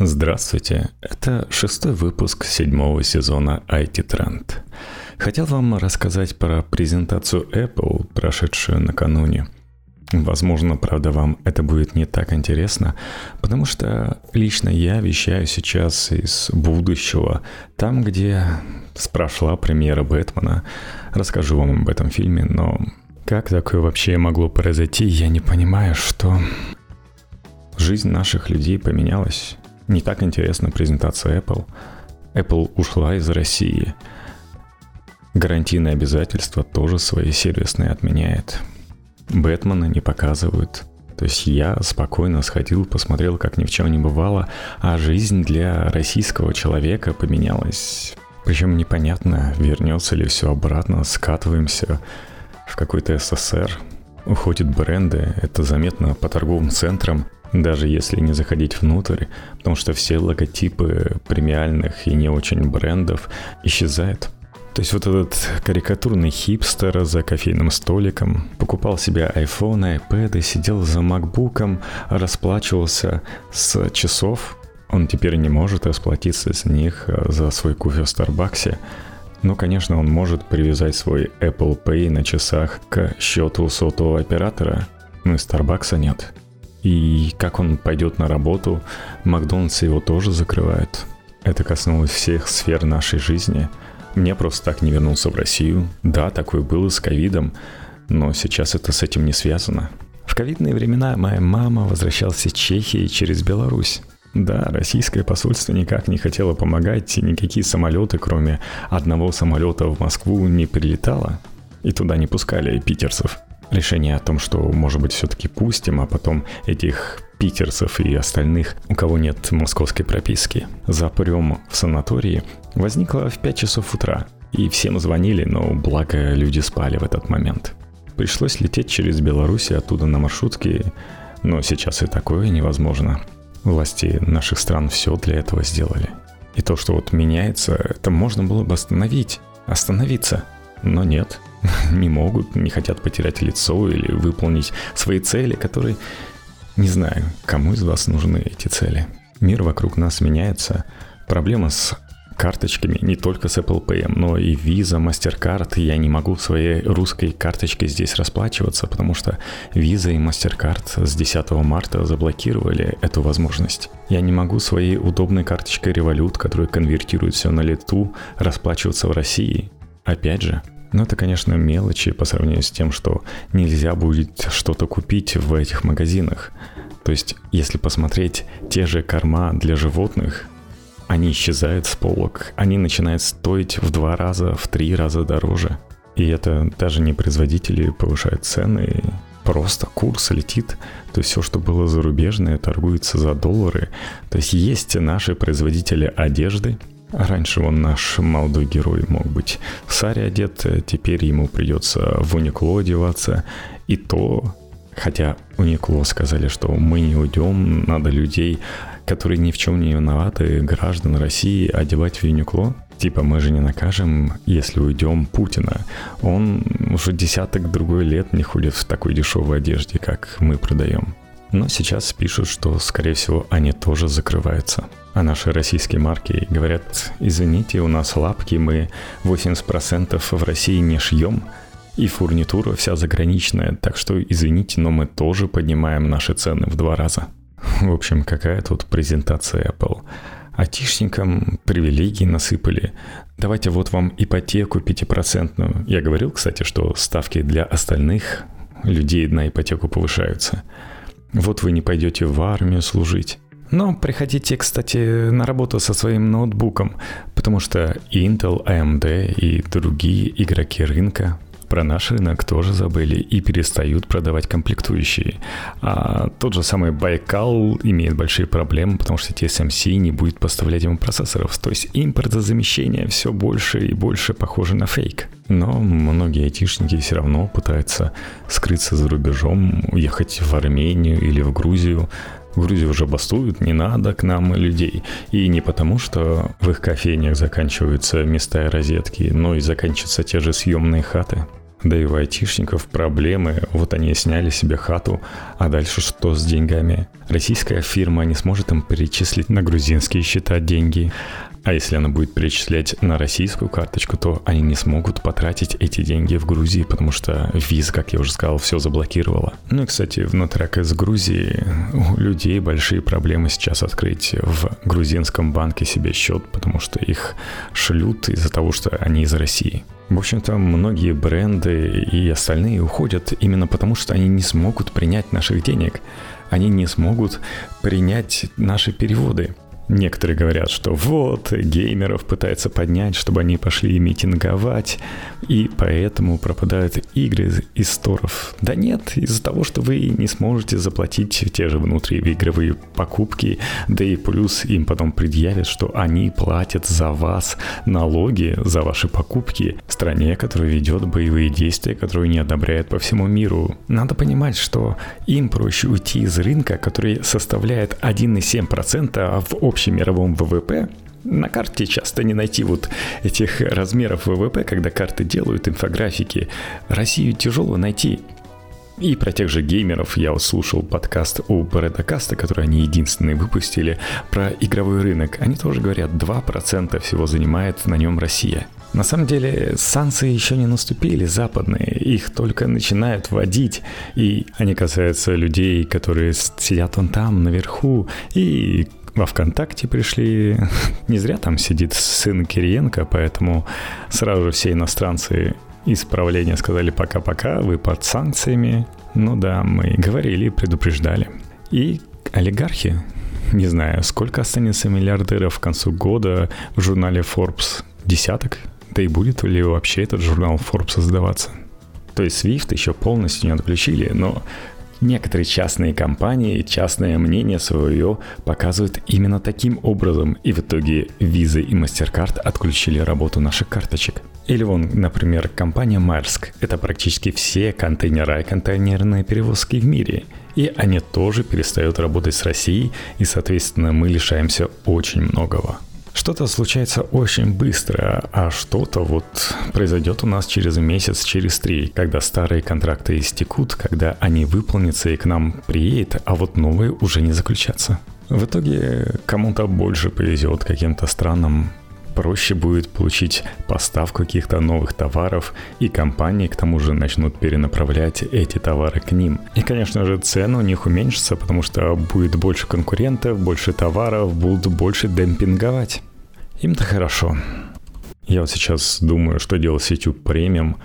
Здравствуйте, это шестой выпуск седьмого сезона IT Trend. Хотел вам рассказать про презентацию Apple, прошедшую накануне. Возможно, правда, вам это будет не так интересно, потому что лично я вещаю сейчас из будущего, там, где прошла премьера Бэтмена. Расскажу вам об этом фильме, но как такое вообще могло произойти, я не понимаю, что жизнь наших людей поменялась не так интересна презентация Apple. Apple ушла из России. Гарантийные обязательства тоже свои сервисные отменяет. Бэтмена не показывают. То есть я спокойно сходил, посмотрел, как ни в чем не бывало, а жизнь для российского человека поменялась. Причем непонятно, вернется ли все обратно, скатываемся в какой-то СССР. Уходят бренды, это заметно по торговым центрам – даже если не заходить внутрь, потому что все логотипы премиальных и не очень брендов исчезают. То есть вот этот карикатурный хипстер за кофейным столиком покупал себе iPhone, iPad, сидел за MacBook, расплачивался с часов. Он теперь не может расплатиться с них э, за свой кофе в Старбаксе. Но, конечно, он может привязать свой Apple Pay на часах к счету сотового оператора, но и Старбакса нет. И как он пойдет на работу, Макдональдс его тоже закрывает. Это коснулось всех сфер нашей жизни. Мне просто так не вернулся в Россию. Да, такое было с ковидом, но сейчас это с этим не связано. В ковидные времена моя мама возвращалась из Чехии через Беларусь. Да, российское посольство никак не хотело помогать, и никакие самолеты, кроме одного самолета в Москву, не прилетало. И туда не пускали питерцев решение о том, что, может быть, все-таки пустим, а потом этих питерцев и остальных, у кого нет московской прописки, запрем в санатории, возникло в 5 часов утра. И всем звонили, но благо люди спали в этот момент. Пришлось лететь через Беларусь и оттуда на маршрутке, но сейчас и такое невозможно. Власти наших стран все для этого сделали. И то, что вот меняется, это можно было бы остановить, остановиться, но нет – не могут, не хотят потерять лицо или выполнить свои цели, которые... Не знаю, кому из вас нужны эти цели. Мир вокруг нас меняется. Проблема с карточками, не только с Apple Pay, но и Visa, MasterCard. Я не могу своей русской карточкой здесь расплачиваться, потому что Visa и MasterCard с 10 марта заблокировали эту возможность. Я не могу своей удобной карточкой Revolut, которая конвертирует все на лету, расплачиваться в России. Опять же, но это, конечно, мелочи по сравнению с тем, что нельзя будет что-то купить в этих магазинах. То есть, если посмотреть те же корма для животных, они исчезают с полок, они начинают стоить в два раза, в три раза дороже. И это даже не производители повышают цены, просто курс летит. То есть все, что было зарубежное, торгуется за доллары. То есть есть наши производители одежды, Раньше он наш молодой герой мог быть в Саре одет, теперь ему придется в Уникло одеваться. И то, хотя Уникло сказали, что мы не уйдем, надо людей, которые ни в чем не виноваты, граждан России, одевать в Юникло. Типа мы же не накажем, если уйдем Путина. Он уже десяток другой лет не ходит в такой дешевой одежде, как мы продаем. Но сейчас пишут, что, скорее всего, они тоже закрываются. А наши российские марки говорят, извините, у нас лапки, мы 80% в России не шьем, и фурнитура вся заграничная, так что извините, но мы тоже поднимаем наши цены в два раза. В общем, какая тут презентация Apple. Атишникам привилегии насыпали. Давайте вот вам ипотеку пятипроцентную. Я говорил, кстати, что ставки для остальных людей на ипотеку повышаются. Вот вы не пойдете в армию служить. Но приходите, кстати, на работу со своим ноутбуком, потому что Intel, AMD и другие игроки рынка про наш рынок тоже забыли и перестают продавать комплектующие. А тот же самый Байкал имеет большие проблемы, потому что TSMC не будет поставлять ему процессоров. То есть импортозамещение все больше и больше похоже на фейк. Но многие айтишники все равно пытаются скрыться за рубежом, уехать в Армению или в Грузию, в Грузии уже бастуют, не надо к нам людей. И не потому, что в их кофейнях заканчиваются места и розетки, но и заканчиваются те же съемные хаты. Да и у айтишников проблемы. Вот они сняли себе хату, а дальше что с деньгами? Российская фирма не сможет им перечислить на грузинские счета деньги. А если она будет перечислять на российскую карточку, то они не смогут потратить эти деньги в Грузии, потому что виз, как я уже сказал, все заблокировала. Ну и, кстати, внутри из Грузии у людей большие проблемы сейчас открыть в грузинском банке себе счет, потому что их шлют из-за того, что они из России. В общем-то, многие бренды и остальные уходят именно потому, что они не смогут принять наших денег. Они не смогут принять наши переводы. Некоторые говорят, что вот, геймеров пытается поднять, чтобы они пошли митинговать, и поэтому пропадают игры из сторов. Да нет, из-за того, что вы не сможете заплатить те же внутриигровые покупки, да и плюс им потом предъявят, что они платят за вас налоги за ваши покупки стране, которая ведет боевые действия, которые не одобряет по всему миру. Надо понимать, что им проще уйти из рынка, который составляет 1,7% в общем общемировом ВВП, на карте часто не найти вот этих размеров ВВП, когда карты делают инфографики. Россию тяжело найти. И про тех же геймеров я услышал подкаст у Брэда Каста, который они единственные выпустили, про игровой рынок. Они тоже говорят, 2% всего занимает на нем Россия. На самом деле санкции еще не наступили, западные, их только начинают вводить, и они касаются людей, которые сидят вон там, наверху, и во ВКонтакте пришли. Не зря там сидит сын Кириенко, поэтому сразу же все иностранцы исправления сказали пока-пока, вы под санкциями. Ну да, мы говорили предупреждали. И олигархи, не знаю, сколько останется миллиардеров к концу года в журнале Forbes? Десяток? Да и будет ли вообще этот журнал Forbes создаваться? То есть SWIFT еще полностью не отключили, но Некоторые частные компании частное мнение свое показывают именно таким образом, и в итоге Visa и MasterCard отключили работу наших карточек. Или вон, например, компания Maersk. Это практически все контейнера и контейнерные перевозки в мире. И они тоже перестают работать с Россией, и, соответственно, мы лишаемся очень многого. Что-то случается очень быстро, а что-то вот произойдет у нас через месяц, через три, когда старые контракты истекут, когда они выполнятся и к нам приедет, а вот новые уже не заключатся. В итоге кому-то больше повезет каким-то странам проще будет получить поставку каких-то новых товаров, и компании к тому же начнут перенаправлять эти товары к ним. И, конечно же, цены у них уменьшатся, потому что будет больше конкурентов, больше товаров, будут больше демпинговать. Им-то хорошо. Я вот сейчас думаю, что делать с YouTube премиум,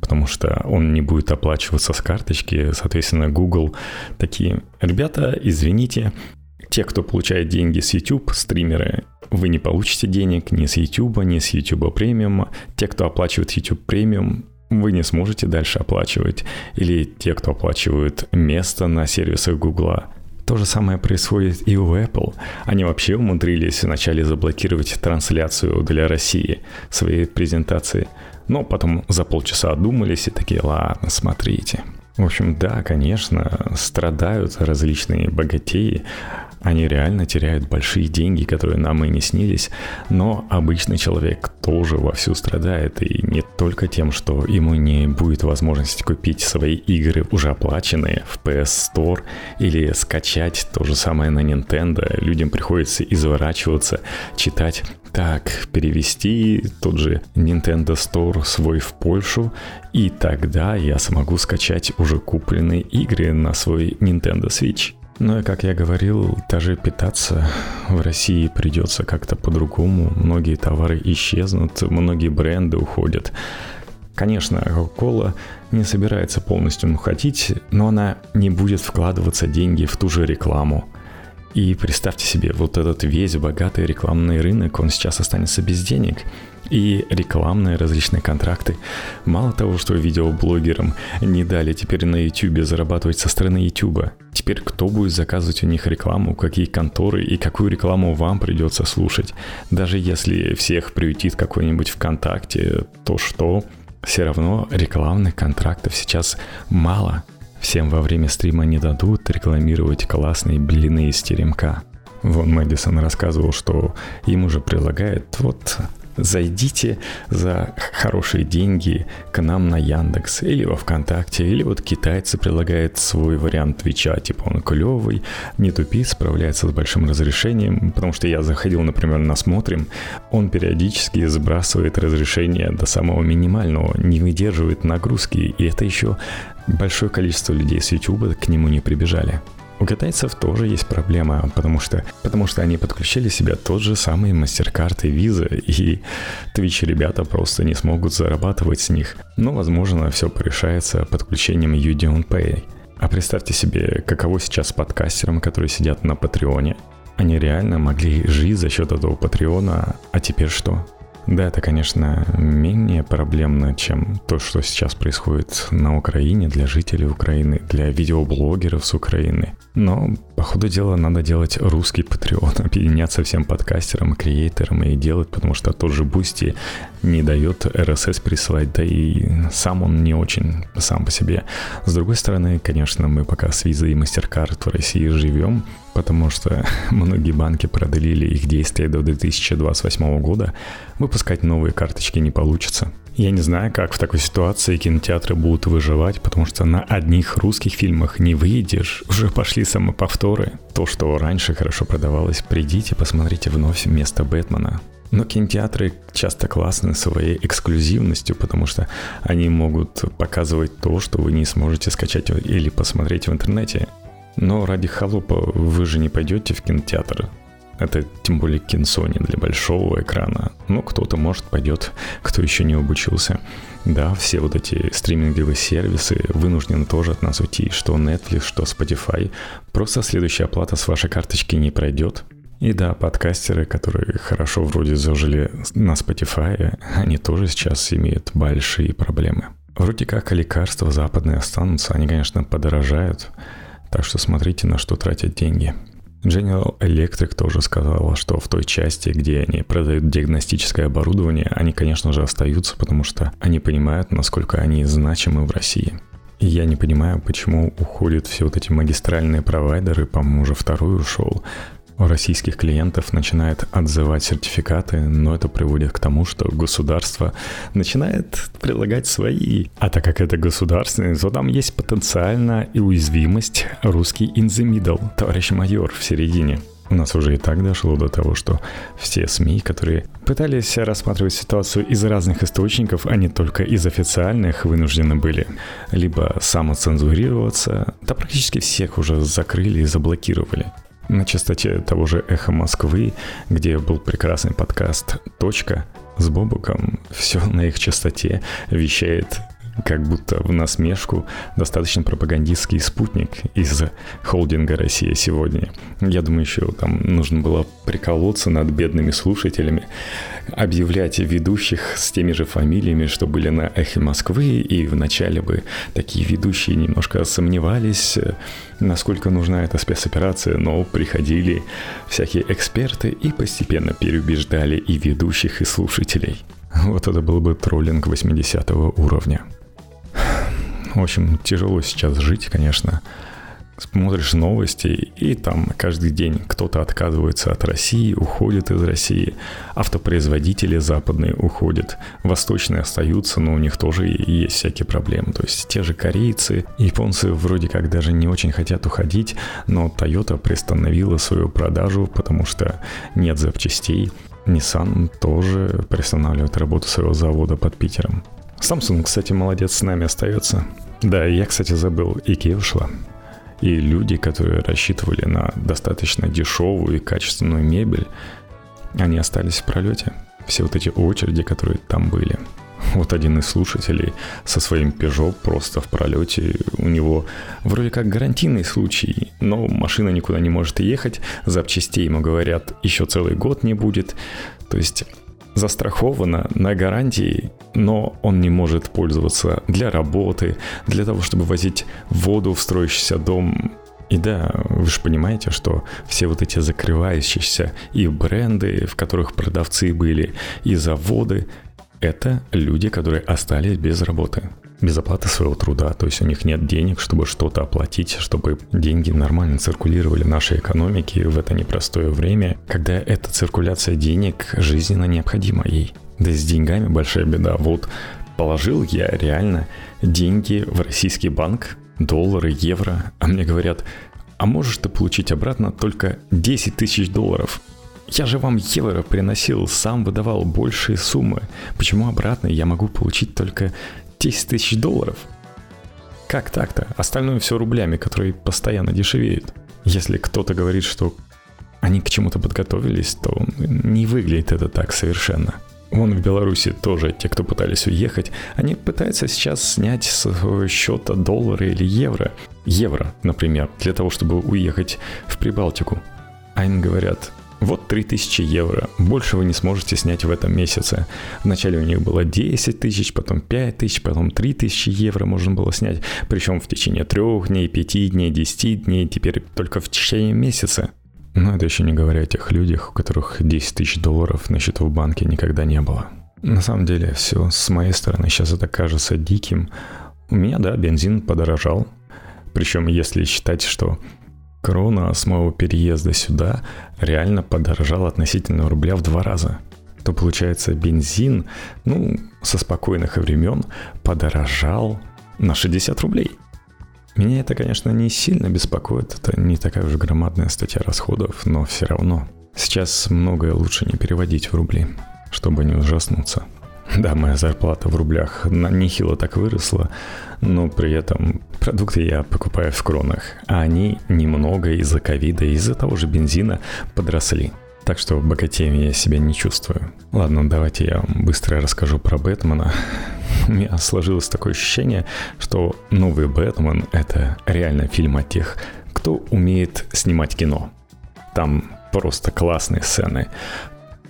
потому что он не будет оплачиваться с карточки. Соответственно, Google такие, ребята, извините, те, кто получает деньги с YouTube, стримеры, вы не получите денег ни с YouTube, ни с YouTube премиум. Те, кто оплачивает YouTube премиум, вы не сможете дальше оплачивать. Или те, кто оплачивают место на сервисах Google, то же самое происходит и у Apple. Они вообще умудрились вначале заблокировать трансляцию для России своей презентации, но потом за полчаса одумались и такие, ладно, смотрите. В общем, да, конечно, страдают различные богатеи, они реально теряют большие деньги, которые нам и не снились, но обычный человек тоже вовсю страдает, и не только тем, что ему не будет возможности купить свои игры уже оплаченные в PS Store или скачать то же самое на Nintendo, людям приходится изворачиваться, читать так, перевести тот же Nintendo Store свой в Польшу, и тогда я смогу скачать уже купленные игры на свой Nintendo Switch. Ну и, как я говорил, даже питаться в России придется как-то по-другому. Многие товары исчезнут, многие бренды уходят. Конечно, Coca-Cola не собирается полностью уходить, но она не будет вкладываться деньги в ту же рекламу. И представьте себе, вот этот весь богатый рекламный рынок, он сейчас останется без денег и рекламные различные контракты. Мало того, что видеоблогерам не дали теперь на YouTube зарабатывать со стороны YouTube, теперь кто будет заказывать у них рекламу, какие конторы и какую рекламу вам придется слушать. Даже если всех приютит какой-нибудь ВКонтакте, то что? Все равно рекламных контрактов сейчас мало. Всем во время стрима не дадут рекламировать классные блины из теремка. Вон Мэдисон рассказывал, что им уже предлагает вот зайдите за хорошие деньги к нам на Яндекс или во Вконтакте, или вот китайцы предлагают свой вариант Твича, типа он клевый, не тупит, справляется с большим разрешением, потому что я заходил, например, на Смотрим, он периодически сбрасывает разрешение до самого минимального, не выдерживает нагрузки, и это еще большое количество людей с YouTube к нему не прибежали. У китайцев тоже есть проблема, потому что, потому что они подключили себе тот же самый MasterCard и Visa, и Twitch ребята просто не смогут зарабатывать с них. Но, возможно, все порешается подключением Udemy Pay. А представьте себе, каково сейчас подкастерам, которые сидят на Патреоне. Они реально могли жить за счет этого Патреона, а теперь что? Да, это, конечно, менее проблемно, чем то, что сейчас происходит на Украине для жителей Украины, для видеоблогеров с Украины. Но, по ходу дела, надо делать русский Patreon, объединяться всем подкастерам, креаторам и делать, потому что тот же Boosty не дает RSS присылать, да и сам он не очень сам по себе. С другой стороны, конечно, мы пока с Visa и MasterCard в России живем, потому что многие банки продлили их действия до 2028 года, выпускать новые карточки не получится. Я не знаю, как в такой ситуации кинотеатры будут выживать, потому что на одних русских фильмах не выйдешь. Уже пошли самоповторы. То, что раньше хорошо продавалось, придите, посмотрите вновь вместо Бэтмена. Но кинотеатры часто классны своей эксклюзивностью, потому что они могут показывать то, что вы не сможете скачать или посмотреть в интернете. Но ради холопа вы же не пойдете в кинотеатр. Это тем более кинцо не для большого экрана. Но кто-то, может, пойдет, кто еще не обучился. Да, все вот эти стриминговые сервисы вынуждены тоже от нас уйти, что Netflix, что Spotify. Просто следующая оплата с вашей карточки не пройдет. И да, подкастеры, которые хорошо вроде зажили на Spotify, они тоже сейчас имеют большие проблемы. Вроде как лекарства западные останутся, они, конечно, подорожают, так что смотрите, на что тратят деньги. General Electric тоже сказала, что в той части, где они продают диагностическое оборудование, они, конечно же, остаются, потому что они понимают, насколько они значимы в России. И я не понимаю, почему уходят все вот эти магистральные провайдеры, по-моему, уже второй ушел, у российских клиентов начинает отзывать сертификаты, но это приводит к тому, что государство начинает предлагать свои. А так как это государственный, то там есть потенциально и уязвимость русский in the middle, товарищ майор в середине. У нас уже и так дошло до того, что все СМИ, которые пытались рассматривать ситуацию из разных источников, а не только из официальных, вынуждены были либо самоцензурироваться, да практически всех уже закрыли и заблокировали на частоте того же «Эхо Москвы», где был прекрасный подкаст «Точка», с Бобуком, все на их частоте вещает как будто в насмешку достаточно пропагандистский спутник из холдинга «Россия сегодня». Я думаю, еще там нужно было приколоться над бедными слушателями, объявлять ведущих с теми же фамилиями, что были на «Эхе Москвы», и вначале бы такие ведущие немножко сомневались, насколько нужна эта спецоперация, но приходили всякие эксперты и постепенно переубеждали и ведущих, и слушателей. Вот это был бы троллинг 80 уровня. В общем, тяжело сейчас жить, конечно. Смотришь новости, и там каждый день кто-то отказывается от России, уходит из России. Автопроизводители западные уходят, восточные остаются, но у них тоже есть всякие проблемы. То есть те же корейцы, японцы вроде как даже не очень хотят уходить, но Toyota приостановила свою продажу, потому что нет запчастей. Nissan тоже приостанавливает работу своего завода под Питером. Samsung, кстати, молодец, с нами остается. Да, я, кстати, забыл, Икея ушла. И люди, которые рассчитывали на достаточно дешевую и качественную мебель, они остались в пролете. Все вот эти очереди, которые там были. Вот один из слушателей со своим Peugeot просто в пролете. У него вроде как гарантийный случай, но машина никуда не может ехать. Запчастей ему говорят, еще целый год не будет. То есть застраховано на гарантии, но он не может пользоваться для работы, для того, чтобы возить воду в строящийся дом. И да, вы же понимаете, что все вот эти закрывающиеся и бренды, в которых продавцы были, и заводы, это люди, которые остались без работы. Без оплаты своего труда, то есть у них нет денег, чтобы что-то оплатить, чтобы деньги нормально циркулировали в нашей экономике в это непростое время, когда эта циркуляция денег жизненно необходима ей. Да и с деньгами большая беда. Вот положил я реально деньги в российский банк, доллары, евро, а мне говорят, а можешь ты получить обратно только 10 тысяч долларов. Я же вам евро приносил, сам выдавал большие суммы. Почему обратно я могу получить только 10 тысяч долларов? Как так-то? Остальное все рублями, которые постоянно дешевеют. Если кто-то говорит, что они к чему-то подготовились, то не выглядит это так совершенно. Вон в Беларуси тоже те, кто пытались уехать, они пытаются сейчас снять с своего счета доллары или евро. Евро, например, для того, чтобы уехать в Прибалтику. А им говорят, вот 3000 евро, больше вы не сможете снять в этом месяце. Вначале у них было 10 тысяч, потом 5 тысяч, потом 3000 евро можно было снять. Причем в течение 3 дней, 5 дней, 10 дней, теперь только в течение месяца. Но это еще не говоря о тех людях, у которых 10 тысяч долларов на счету в банке никогда не было. На самом деле, все с моей стороны сейчас это кажется диким. У меня, да, бензин подорожал. Причем, если считать, что крона с моего переезда сюда реально подорожал относительно рубля в два раза, то получается бензин, ну, со спокойных времен подорожал на 60 рублей. Меня это, конечно, не сильно беспокоит, это не такая уж громадная статья расходов, но все равно. Сейчас многое лучше не переводить в рубли, чтобы не ужаснуться. Да, моя зарплата в рублях нехило так выросла, но при этом продукты я покупаю в кронах, а они немного из-за ковида и из-за того же бензина подросли. Так что богатеем я себя не чувствую. Ладно, давайте я быстро расскажу про Бэтмена. У меня сложилось такое ощущение, что новый Бэтмен — это реально фильм о тех, кто умеет снимать кино. Там просто классные сцены.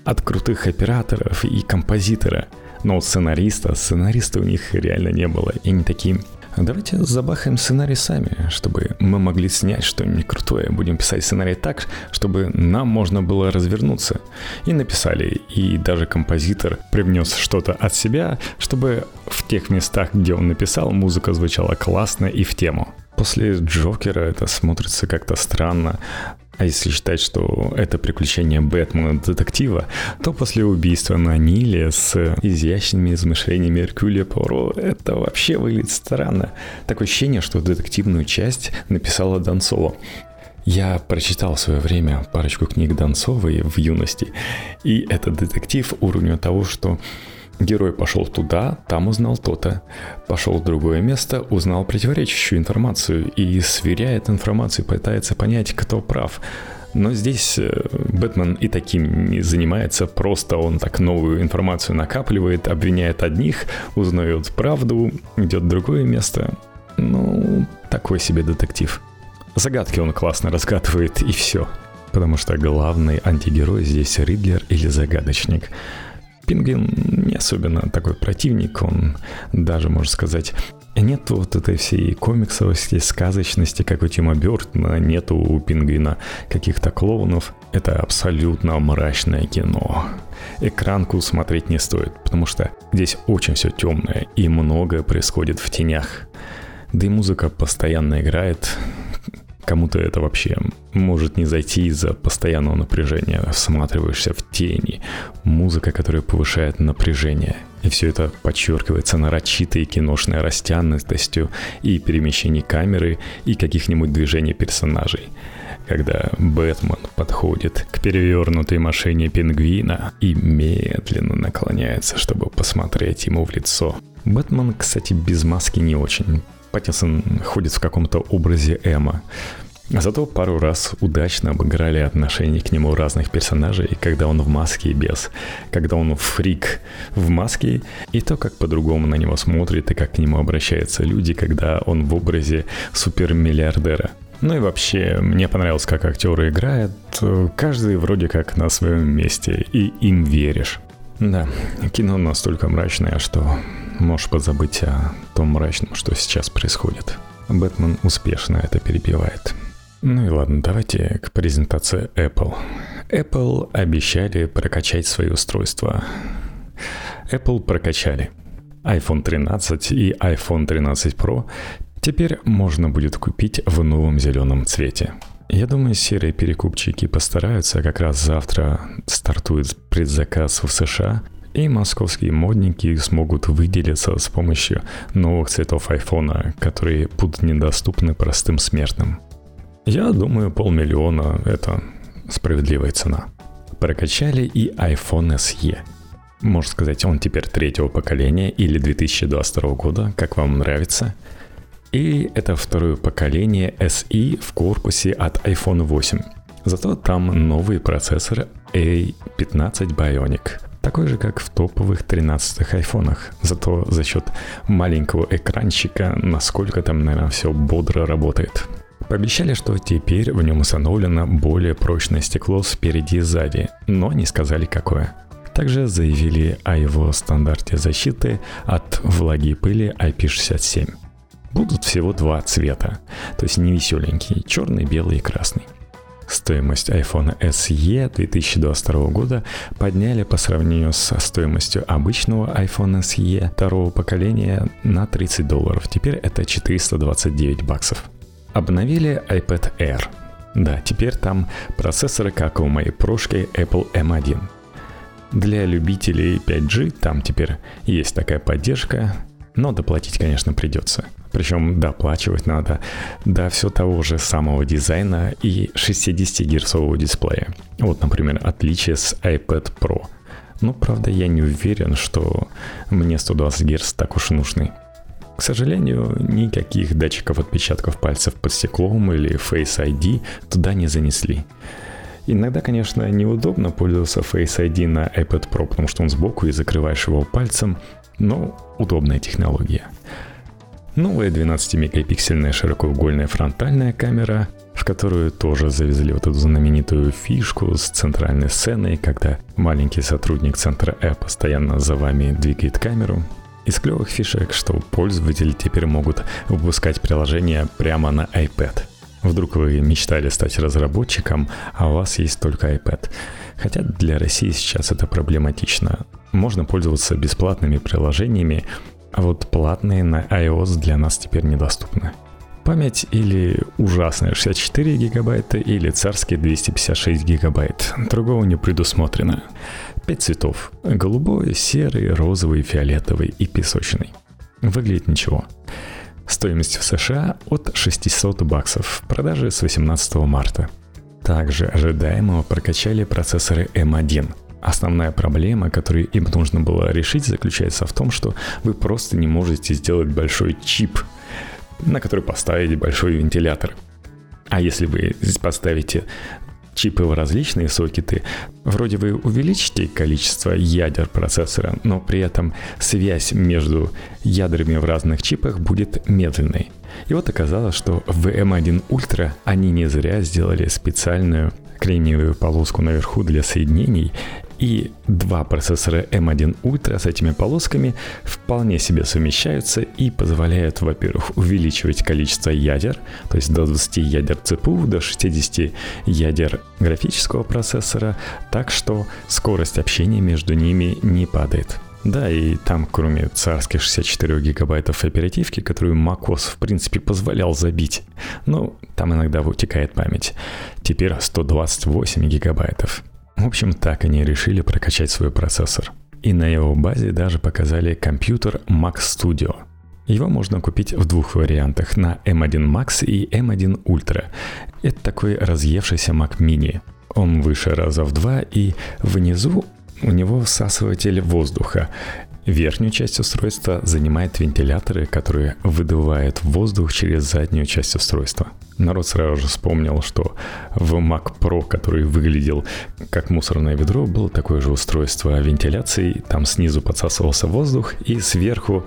От крутых операторов и композитора. Но сценариста, сценариста у них реально не было. И не такие Давайте забахаем сценарий сами, чтобы мы могли снять что-нибудь крутое. Будем писать сценарий так, чтобы нам можно было развернуться. И написали. И даже композитор привнес что-то от себя, чтобы в тех местах, где он написал, музыка звучала классно и в тему. После Джокера это смотрится как-то странно, а если считать, что это приключение Бэтмена-детектива, то после убийства на Ниле с изящными измышлениями Эркюля Поро это вообще выглядит странно. Такое ощущение, что детективную часть написала Донцова. Я прочитал в свое время парочку книг Донцовой в юности, и это детектив уровня того, что Герой пошел туда, там узнал то-то. Пошел в другое место, узнал противоречащую информацию и сверяет информацию, пытается понять, кто прав. Но здесь э, Бэтмен и таким не занимается, просто он так новую информацию накапливает, обвиняет одних, узнает правду, идет в другое место. Ну, такой себе детектив. Загадки он классно разгадывает и все. Потому что главный антигерой здесь Ридлер или Загадочник – Пингвин не особенно такой противник, он даже, можно сказать, нет вот этой всей комиксовости, сказочности, как у Тима Бёртона, нету у Пингвина каких-то клоунов. Это абсолютно мрачное кино. Экранку смотреть не стоит, потому что здесь очень все темное и многое происходит в тенях. Да и музыка постоянно играет, Кому-то это вообще может не зайти из-за постоянного напряжения. Всматриваешься в тени. Музыка, которая повышает напряжение. И все это подчеркивается нарочитой киношной растянутостью и перемещений камеры, и каких-нибудь движений персонажей. Когда Бэтмен подходит к перевернутой машине пингвина и медленно наклоняется, чтобы посмотреть ему в лицо. Бэтмен, кстати, без маски не очень. Паттинсон ходит в каком-то образе Эма. Зато пару раз удачно обыграли отношение к нему разных персонажей, когда он в маске и без, когда он фрик в маске, и то, как по-другому на него смотрят и как к нему обращаются люди, когда он в образе супермиллиардера. Ну и вообще, мне понравилось, как актеры играют. Каждый вроде как на своем месте, и им веришь. Да, кино настолько мрачное, что можешь позабыть о том мрачном, что сейчас происходит. Бэтмен успешно это перебивает. Ну и ладно, давайте к презентации Apple. Apple обещали прокачать свои устройства. Apple прокачали. iPhone 13 и iPhone 13 Pro теперь можно будет купить в новом зеленом цвете. Я думаю, серые перекупчики постараются, как раз завтра стартует предзаказ в США, и московские модники смогут выделиться с помощью новых цветов айфона, которые будут недоступны простым смертным. Я думаю, полмиллиона – это справедливая цена. Прокачали и iPhone SE. Можно сказать, он теперь третьего поколения или 2022 года, как вам нравится. И это второе поколение SE в корпусе от iPhone 8. Зато там новый процессор A15 Bionic. Такой же, как в топовых 13 айфонах. Зато за счет маленького экранчика, насколько там, наверное, все бодро работает. Пообещали, что теперь в нем установлено более прочное стекло спереди и сзади, но не сказали какое. Также заявили о его стандарте защиты от влаги и пыли IP67. Будут всего два цвета, то есть не веселенький, черный, белый и красный. Стоимость iPhone SE 2022 года подняли по сравнению со стоимостью обычного iPhone SE второго поколения на 30 долларов. Теперь это 429 баксов. Обновили iPad Air. Да, теперь там процессоры, как у моей прошки Apple M1. Для любителей 5G там теперь есть такая поддержка, но доплатить, конечно, придется. Причем доплачивать надо до все того же самого дизайна и 60-герцового дисплея. Вот, например, отличие с iPad Pro. Ну, правда, я не уверен, что мне 120 Гц так уж нужны. К сожалению, никаких датчиков отпечатков пальцев под стеклом или Face ID туда не занесли. Иногда, конечно, неудобно пользоваться Face ID на iPad Pro, потому что он сбоку и закрываешь его пальцем, но удобная технология. Новая 12-мегапиксельная широкоугольная фронтальная камера, в которую тоже завезли вот эту знаменитую фишку с центральной сценой, когда маленький сотрудник центра App постоянно за вами двигает камеру, из клевых фишек, что пользователи теперь могут выпускать приложение прямо на iPad. Вдруг вы мечтали стать разработчиком, а у вас есть только iPad. Хотя для России сейчас это проблематично. Можно пользоваться бесплатными приложениями, а вот платные на iOS для нас теперь недоступны. Память или ужасная 64 гигабайта, или царские 256 гигабайт. Другого не предусмотрено. Пять цветов. Голубой, серый, розовый, фиолетовый и песочный. Выглядит ничего. Стоимость в США от 600 баксов. Продажи с 18 марта. Также ожидаемо прокачали процессоры M1. Основная проблема, которую им нужно было решить, заключается в том, что вы просто не можете сделать большой чип, на который поставить большой вентилятор. А если вы поставите чипы в различные сокеты, вроде вы увеличите количество ядер процессора, но при этом связь между ядрами в разных чипах будет медленной. И вот оказалось, что в M1 Ultra они не зря сделали специальную кремниевую полоску наверху для соединений, и два процессора M1 Ultra с этими полосками вполне себе совмещаются и позволяют, во-первых, увеличивать количество ядер, то есть до 20 ядер CPU, до 60 ядер графического процессора, так что скорость общения между ними не падает. Да, и там, кроме царских 64 гигабайтов оперативки, которую macOS в принципе позволял забить, ну, там иногда вытекает память. Теперь 128 гигабайтов. В общем, так они решили прокачать свой процессор. И на его базе даже показали компьютер Mac Studio. Его можно купить в двух вариантах, на M1 Max и M1 Ultra. Это такой разъевшийся Mac Mini. Он выше раза в два, и внизу у него всасыватель воздуха. Верхнюю часть устройства занимает вентиляторы, которые выдувают воздух через заднюю часть устройства. Народ сразу же вспомнил, что в Mac Pro, который выглядел как мусорное ведро, было такое же устройство вентиляции. Там снизу подсасывался воздух, и сверху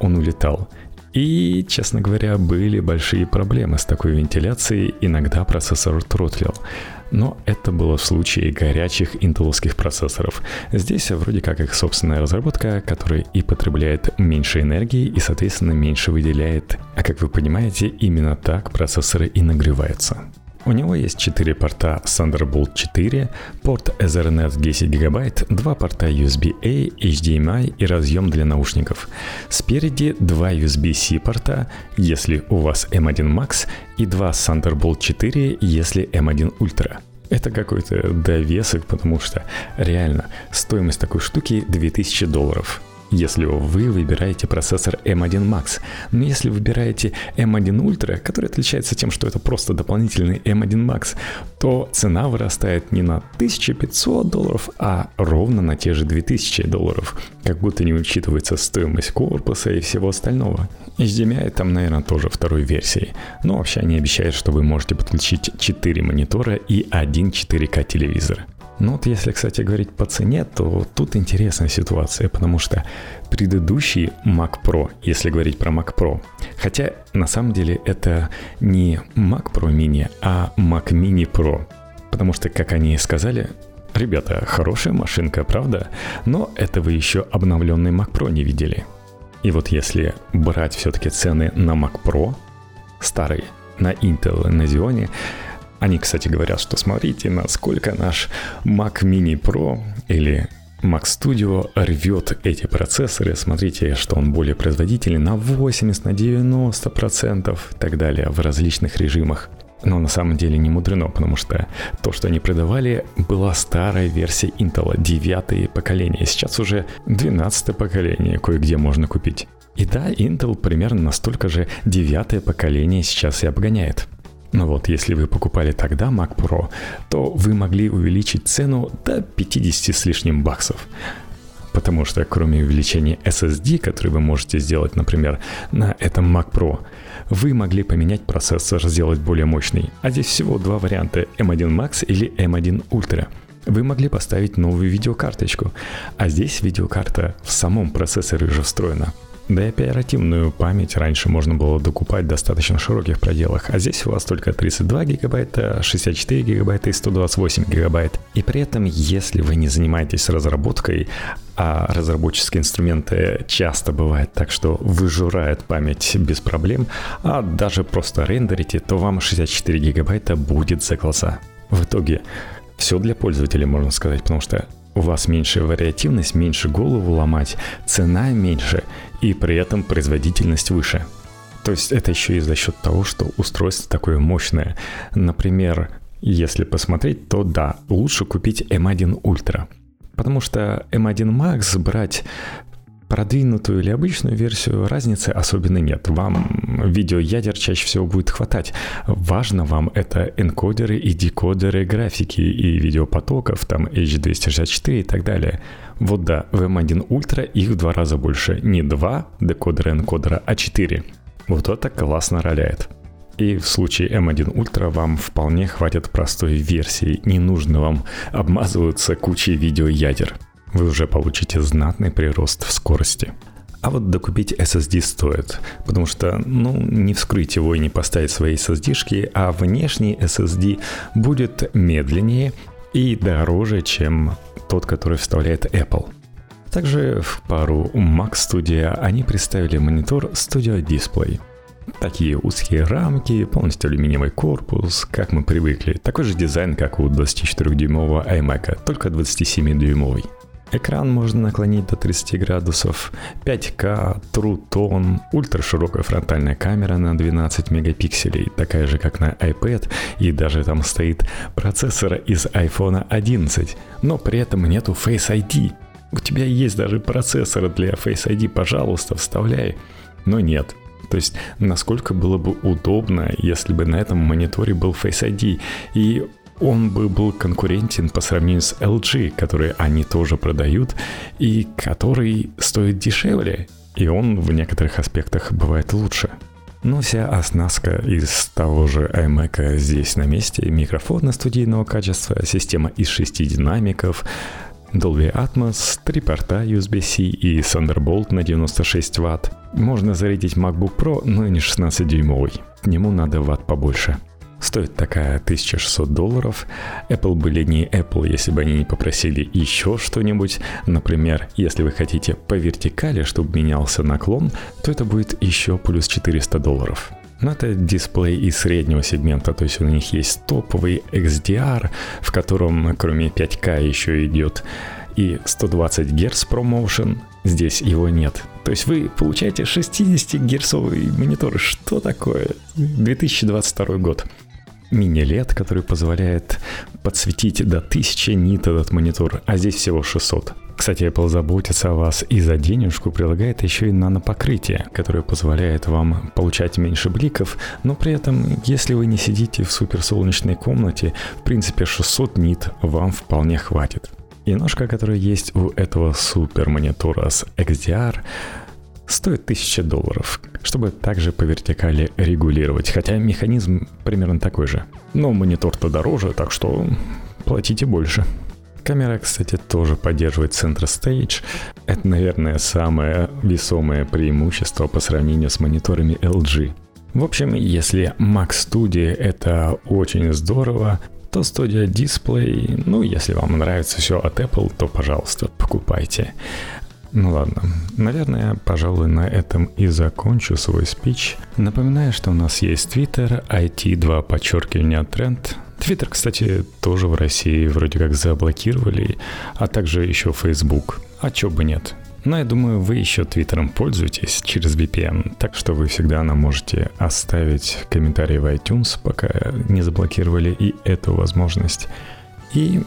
он улетал. И, честно говоря, были большие проблемы с такой вентиляцией, иногда процессор тротлил но это было в случае горячих интеловских процессоров. Здесь вроде как их собственная разработка, которая и потребляет меньше энергии и, соответственно, меньше выделяет. А как вы понимаете, именно так процессоры и нагреваются. У него есть 4 порта Thunderbolt 4, порт Ethernet 10 гигабайт, 2 порта USB-A, HDMI и разъем для наушников. Спереди 2 USB-C порта, если у вас M1 Max, и 2 Thunderbolt 4, если M1 Ultra. Это какой-то довесок, потому что реально стоимость такой штуки 2000 долларов если вы выбираете процессор M1 Max. Но если выбираете M1 Ultra, который отличается тем, что это просто дополнительный M1 Max, то цена вырастает не на 1500 долларов, а ровно на те же 2000 долларов. Как будто не учитывается стоимость корпуса и всего остального. HDMI там, наверное, тоже второй версии. Но вообще они обещают, что вы можете подключить 4 монитора и один 4К телевизор. Ну вот если, кстати, говорить по цене, то тут интересная ситуация, потому что предыдущий Mac Pro, если говорить про Mac Pro, хотя на самом деле это не Mac Pro Mini, а Mac Mini Pro, потому что, как они сказали, ребята, хорошая машинка, правда? Но это вы еще обновленный Mac Pro не видели. И вот если брать все-таки цены на Mac Pro, старый, на Intel, на Xeon, они, кстати, говорят, что смотрите, насколько наш Mac Mini Pro или Mac Studio рвет эти процессоры. Смотрите, что он более производительный на 80, на 90 процентов и так далее в различных режимах. Но на самом деле не мудрено, потому что то, что они продавали, была старая версия Intel, девятое поколение. Сейчас уже 12 поколение кое-где можно купить. И да, Intel примерно настолько же девятое поколение сейчас и обгоняет. Но вот если вы покупали тогда Mac Pro, то вы могли увеличить цену до 50 с лишним баксов. Потому что кроме увеличения SSD, который вы можете сделать, например, на этом Mac Pro, вы могли поменять процессор, сделать более мощный. А здесь всего два варианта M1 Max или M1 Ultra. Вы могли поставить новую видеокарточку, а здесь видеокарта в самом процессоре уже встроена. Да и оперативную память раньше можно было докупать в достаточно широких пределах, а здесь у вас только 32 гигабайта, 64 гигабайта и 128 гигабайт. И при этом, если вы не занимаетесь разработкой, а разработческие инструменты часто бывает так, что выжирают память без проблем, а даже просто рендерите, то вам 64 гигабайта будет за глаза. В итоге все для пользователя, можно сказать, потому что у вас меньше вариативность, меньше голову ломать, цена меньше и при этом производительность выше. То есть это еще и за счет того, что устройство такое мощное. Например, если посмотреть, то да, лучше купить M1 Ultra. Потому что M1 Max брать продвинутую или обычную версию разницы особенно нет. Вам видеоядер чаще всего будет хватать. Важно вам это энкодеры и декодеры графики и видеопотоков, там H264 и так далее. Вот да, в M1 Ultra их в два раза больше. Не два декодера энкодера, а четыре. Вот это классно роляет. И в случае M1 Ultra вам вполне хватит простой версии, не нужно вам обмазываться кучей видеоядер вы уже получите знатный прирост в скорости. А вот докупить SSD стоит, потому что, ну, не вскрыть его и не поставить свои SSD-шки, а внешний SSD будет медленнее и дороже, чем тот, который вставляет Apple. Также в пару Mac Studio они представили монитор Studio Display. Такие узкие рамки, полностью алюминиевый корпус, как мы привыкли. Такой же дизайн, как у 24-дюймового iMac, только 27-дюймовый. Экран можно наклонить до 30 градусов, 5К, True Tone, ультраширокая фронтальная камера на 12 мегапикселей, такая же как на iPad, и даже там стоит процессор из iPhone 11, но при этом нету Face ID. У тебя есть даже процессор для Face ID, пожалуйста, вставляй. Но нет, то есть, насколько было бы удобно, если бы на этом мониторе был Face ID. И он бы был конкурентен по сравнению с LG, который они тоже продают, и который стоит дешевле, и он в некоторых аспектах бывает лучше. Но вся оснастка из того же iMac здесь на месте, микрофон студийного качества, система из шести динамиков, Dolby Atmos, три порта USB-C и Thunderbolt на 96 Вт. Можно зарядить MacBook Pro, но не 16-дюймовый. К нему надо ватт побольше. Стоит такая 1600 долларов. Apple были не Apple, если бы они не попросили еще что-нибудь. Например, если вы хотите по вертикали, чтобы менялся наклон, то это будет еще плюс 400 долларов. Но это дисплей из среднего сегмента, то есть у них есть топовый XDR, в котором кроме 5К еще идет и 120 Гц ProMotion, здесь его нет. То есть вы получаете 60-герцовый монитор. Что такое? 2022 год. Мини-лет, который позволяет подсветить до 1000 нит этот монитор, а здесь всего 600. Кстати, Apple заботится о вас и за денежку прилагает еще и нанопокрытие, которое позволяет вам получать меньше бликов, но при этом, если вы не сидите в суперсолнечной комнате, в принципе 600 нит вам вполне хватит. И ножка, которая есть у этого супер монитора с XDR, стоит 1000 долларов, чтобы также по вертикали регулировать, хотя механизм примерно такой же. Но монитор-то дороже, так что платите больше. Камера, кстати, тоже поддерживает Center Stage. Это, наверное, самое весомое преимущество по сравнению с мониторами LG. В общем, если Mac Studio это очень здорово, то Studio Display, ну, если вам нравится все от Apple, то, пожалуйста, покупайте. Ну ладно, наверное, пожалуй, на этом и закончу свой спич. Напоминаю, что у нас есть Twitter, IT2 подчеркивание тренд, Твиттер, кстати, тоже в России вроде как заблокировали, а также еще Facebook. А чё бы нет? Но я думаю, вы еще Твиттером пользуетесь через VPN, так что вы всегда нам можете оставить комментарий в iTunes, пока не заблокировали и эту возможность. И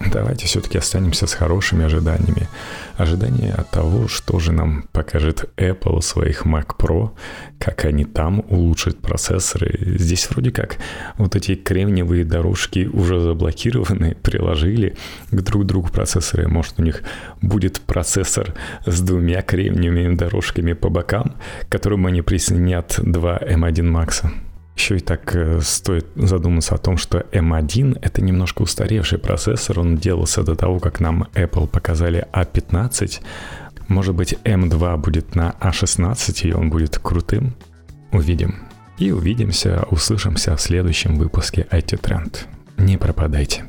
давайте все-таки останемся с хорошими ожиданиями. Ожидания от того, что же нам покажет Apple своих Mac Pro, как они там улучшат процессоры. Здесь вроде как вот эти кремниевые дорожки уже заблокированы, приложили к друг другу процессоры. Может, у них будет процессор с двумя кремниевыми дорожками по бокам, к которым они присоединят два M1 Max. Еще и так э, стоит задуматься о том, что M1 это немножко устаревший процессор, он делался до того, как нам Apple показали A15. А Может быть, M2 будет на A16 а и он будет крутым? Увидим. И увидимся, услышимся в следующем выпуске IT Trend. Не пропадайте.